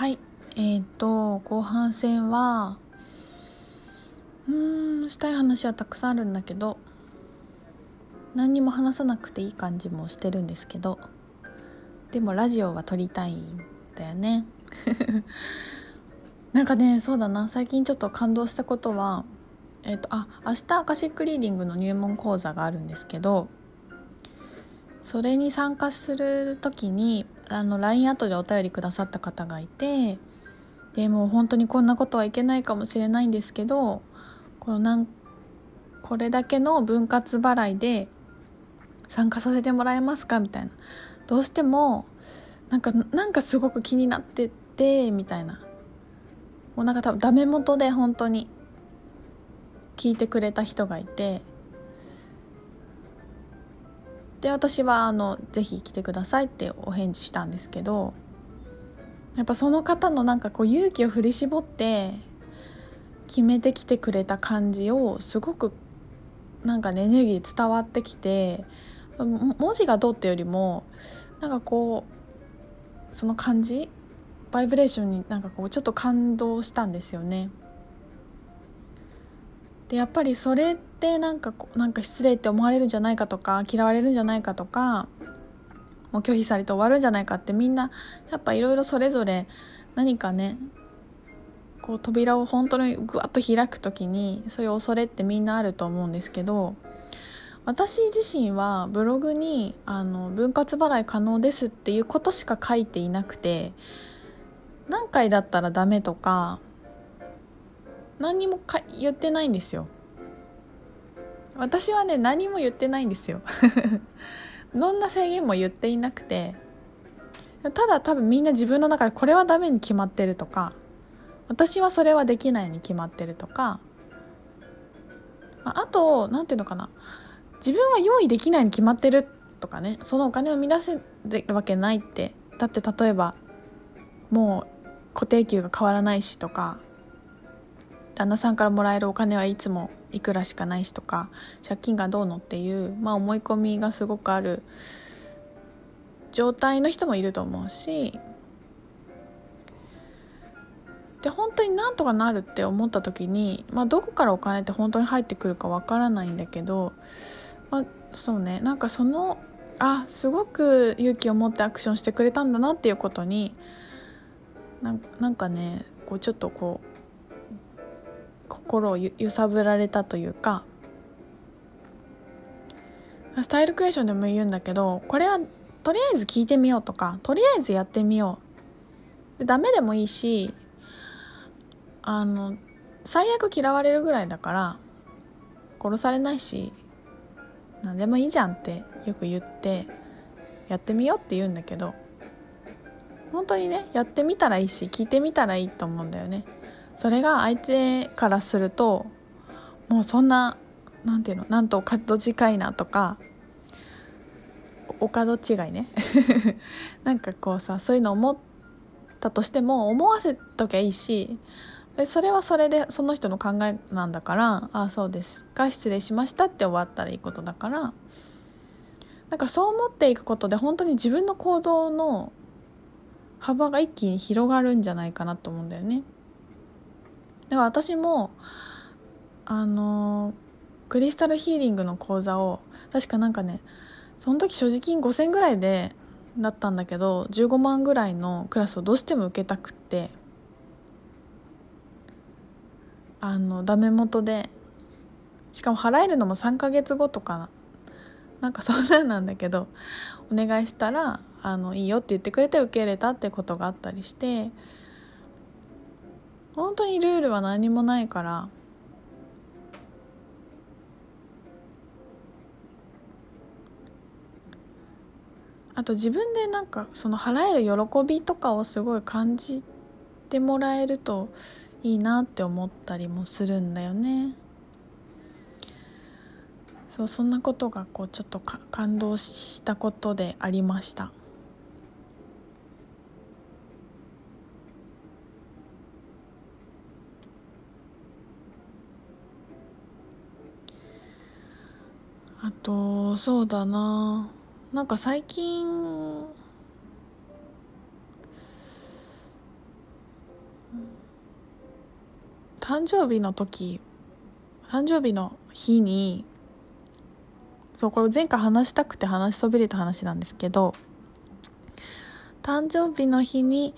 はい。えっ、と後半戦はうんしたい話はたくさんあるんだけど何にも話さなくていい感じもしてるんですけどでもラジオは撮りたいんだよね。なんかねそうだな。最近ちょっと感動したことはえっ、ー、とあ明日アカシックリーディングの入門講座があるんですけどそれに参加する時にあの LINE 後でお便りくださった方がいてでもう本当にこんなことはいけないかもしれないんですけどこのなんこれだけの分割払いで参加させてもらえますかみたいな。どうしてもなんかなんかすごく気になっててみたいな。もうなんか多分ダメ元で本当に聞いてくれた人がいてで私はあの「ぜひ来てください」ってお返事したんですけどやっぱその方のなんかこう勇気を振り絞って決めてきてくれた感じをすごくなんかねエネルギー伝わってきて文字がどうってよりもなんかこうその感じバイブレーションになんかこうちょっと感動したんですよね。でやっぱりそれってってなんかなんか失礼って思われるんじゃないかとか嫌われるんじゃないかとかもう拒否されて終わるんじゃないかってみんなやっぱいろいろそれぞれ何かねこう扉を本当にぐわっと開く時にそういう恐れってみんなあると思うんですけど私自身はブログにあの分割払い可能ですっていうことしか書いていなくて何回だったらダメとか何にも言ってないんですよ。私はね何も言ってないんですよ。どんな制限も言っていなくてただ多分みんな自分の中でこれはダメに決まってるとか私はそれはできないに決まってるとかあと何ていうのかな。自分は用意できないに決まってるとかねそのお金を生み出せるわけないって。だって例えばもう固定給が変わらないしとか旦那さんからもらえるお金はいつもいくらしかないしとか借金がどうのっていう、まあ、思い込みがすごくある状態の人もいると思うしで本当になんとかなるって思った時に、まあ、どこからお金って本当に入ってくるかわからないんだけど、まあ、そうねなんかそのあすごく勇気を持ってアクションしてくれたんだなっていうことになんかねこうちょっとこう心を揺さぶられたというかスタイルクエスチョンでも言うんだけどこれはとりあえず聞いてみようとかとりあえずやってみようダメでもいいしあの最悪嫌われるぐらいだから殺されないし何でもいいじゃんってよく言ってやってみようって言うんだけど本当にねやってみたらいいし聞いてみたらいいと思うんだよね。それが相手からするともうそんな何ていうのなんとお門近いなとかお門違いね なんかこうさそういうの思ったとしても思わせときゃいいしそれはそれでその人の考えなんだから「ああそうですか失礼しました」って終わったらいいことだからなんかそう思っていくことで本当に自分の行動の幅が一気に広がるんじゃないかなと思うんだよね。では私もあのクリスタルヒーリングの講座を確かなんかねその時所持金5,000ぐらいでだったんだけど15万ぐらいのクラスをどうしても受けたくってあのダメ元でしかも払えるのも3ヶ月後とかなんかそんなんなんだけどお願いしたらあのいいよって言ってくれて受け入れたってことがあったりして本当にルールは何もないからあと自分でなんかその払える喜びとかをすごい感じてもらえるといいなって思ったりもするんだよね。そうそんなことがこうちょっと感動したことでありました。とそうだな。なんか最近誕生日の時誕生日の日にそうこれ前回話したくて話しそびれた話なんですけど誕生日の日に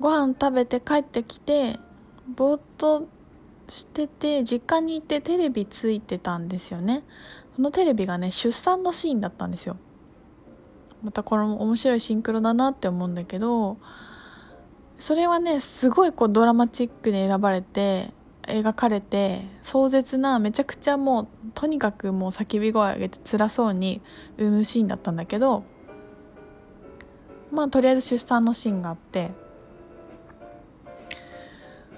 ご飯食べて帰ってきてぼーっとしてて実家に行ってテレビついてたんですよね。そのテレビがね出産のシーンだったんですよ。またこれも面白いシンクロだなって思うんだけどそれはねすごいこうドラマチックで選ばれて描かれて壮絶なめちゃくちゃもうとにかくもう叫び声上げて辛そうに産むシーンだったんだけどまあとりあえず出産のシーンがあって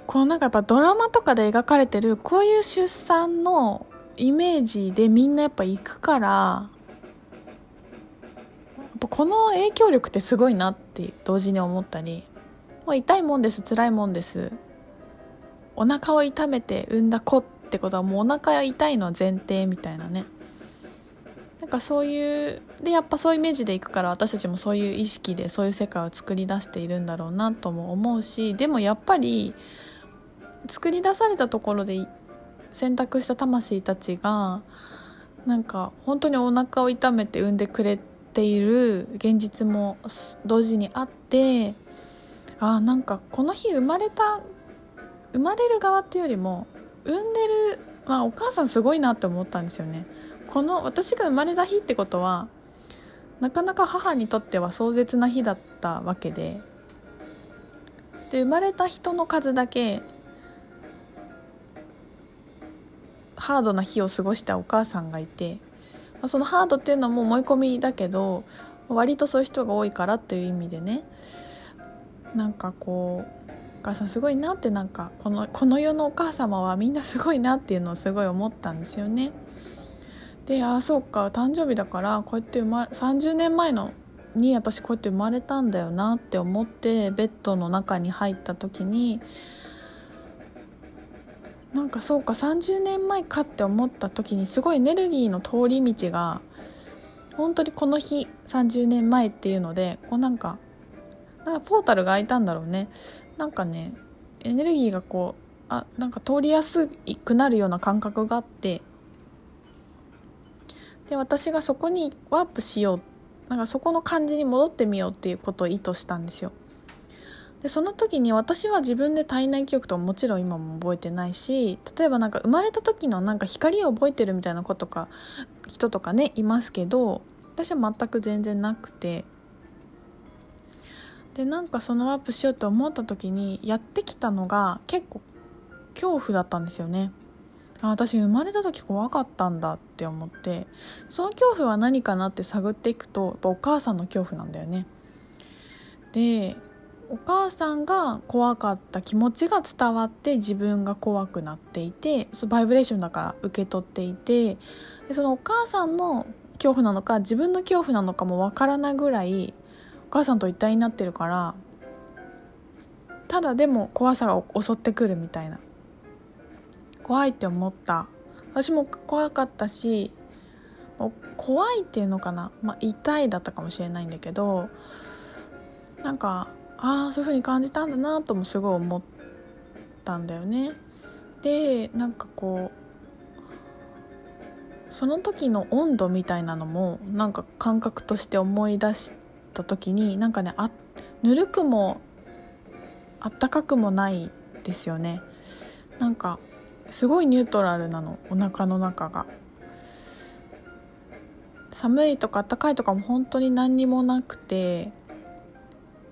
このなんかやっぱドラマとかで描かれてるこういう出産のイメージでみんなやっぱ行くからやっぱこの影響力ってすごいなって同時に思ったりもう痛いもんです辛いもんです。お腹を痛めて産んだ子ってことはもうお腹痛いの前提みたいなね。なんかそういうでやっぱそういうイメージでいくから私たちもそういう意識でそういう世界を作り出しているんだろうなとも思うしでもやっぱり作り出されたところで選択した魂たちがなんか本当にお腹を痛めて産んでくれている現実も同時にあってあなんかこの日生まれた生まれる側っていうよりも産んでる、まあ、お母さんすごいなって思ったんですよね。この私が生まれた日ってことはなかなか母にとっては壮絶な日だったわけでで生まれた人の数だけハードな日を過ごしたお母さんがいてそのハードっていうのはもう思い込みだけど割とそういう人が多いからっていう意味でねなんかこうお母さんすごいなってなんかこのこの世のお母様はみんなすごいなっていうのをすごい思ったんですよね。でああそうか誕生日だからこうやって生ま30年前のに私こうやって生まれたんだよなって思ってベッドの中に入った時になんかそうか30年前かって思った時にすごいエネルギーの通り道が本当にこの日30年前っていうのでこうなんかなんかポータルが開いたんだろうね。なんかねエネルギーがこうあなんか通りやすくなるような感覚があって。で私がそこにワープしようなんかそこの感じに戻ってみようっていうことを意図したんですよ。でその時に私は自分で体内記憶とかもちろん今も覚えてないし例えばなんか生まれた時のなんか光を覚えてるみたいなことか人とかねいますけど私は全く全然なくて。でなんかそのワープしようと思った時にやってきたのが結構恐怖だったんですよね。あ私生まれた時怖かったんだって思って。その恐怖は何かなって探っていくとやっぱお母さんの恐怖なんだよね。でお母さんが怖かった気持ちが伝わって自分が怖くなっていてバイブレーションだから受け取っていてでそのお母さんの恐怖なのか自分の恐怖なのかもわからないぐらいお母さんと一体になってるからただでも怖さが襲ってくるみたいな。怖いって思った。私も怖かったし怖いっていうのかな、まあ、痛いだったかもしれないんだけどなんかああそういう風に感じたんだなともすごい思ったんだよね。でなんかこうその時の温度みたいなのもなんか感覚として思い出した時になんかねあぬるくもあったかくもないですよねなんかすごいニュートラルなのお腹の中が寒いとかあったかいとかも本当に何にもなくて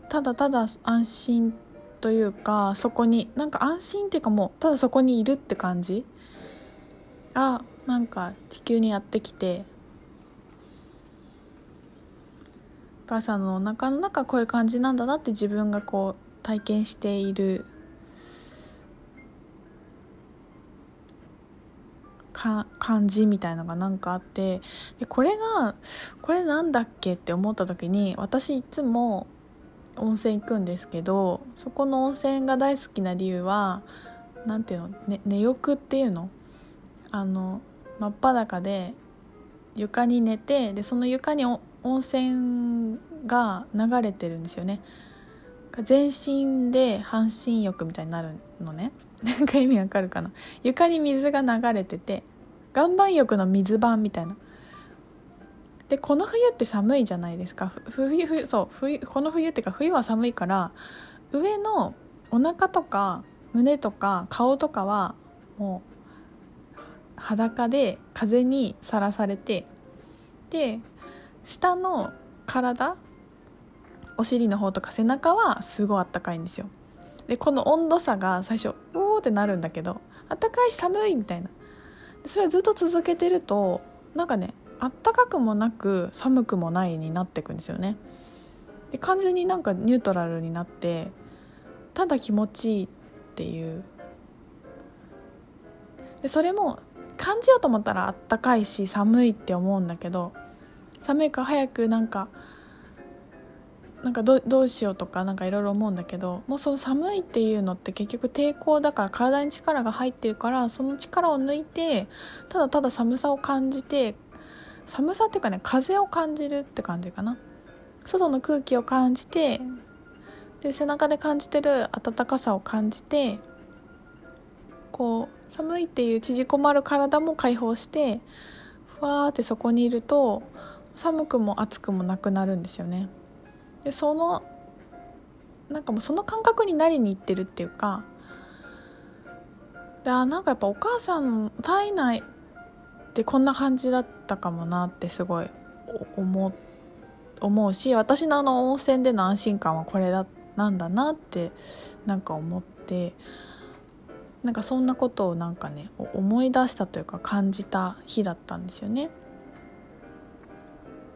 ただただ安心というかそこになんか安心っていうかもうただそこにいるって感じ？あなんか地球にやってきて。お母さんのお腹の中こういう感じなんだなって自分がこう体験している。か感じみたいのがなんかあって。でこれがこれなんだっけって思った時に私いつも温泉行くんですけどそこの温泉が大好きな理由は何ていうの、ね、寝浴っていうの？あの真っ裸で床に寝てでその床に温泉が流れてるんですよね。全身で半身浴みたいになるのね。なんか意味わかるかな？床に水が流れてて岩盤浴の水盤みたいな。でこの冬って寒いじゃないですか。冬冬そう冬この冬っていうか冬は寒いから上のお腹とか胸とか顔とかはもう裸で風にさらされてで下の体お尻の方とか背中はすごいあったかいんですよ。でこの温度差が最初うおーってなるんだけどあったかいし寒いみたいな。それをずっと続けてるとなんかねあったかくもなく寒くもないになっていくんですよね。で完全になんかニュートラルになってただ気持ちいいっていう。でそれも感じようと思ったらあったかいし寒いって思うんだけど寒いから早くなんかなんかどどうしようとかなんかいろいろ思うんだけどもうその寒いっていうのって結局抵抗だから体に力が入ってるからその力を抜いてただただ寒さを感じて寒さっていうかね風を感じるって感じかな。外の空気を感じてで背中で感じてる暖かさを感じてこう寒いっていう縮こまる体も解放してふわーってそこにいると寒くも暑くもなくなるんですよね。でそのなんかもうその感覚になりにいってるっていうかであなんかやっぱお母さん体内でこんな感じだったかもなってすごい思思うし私のあの温泉での安心感はこれだなんだなってなんか思ってなんかそんなことをなんかね思い出したというか感じた日だったんですよね。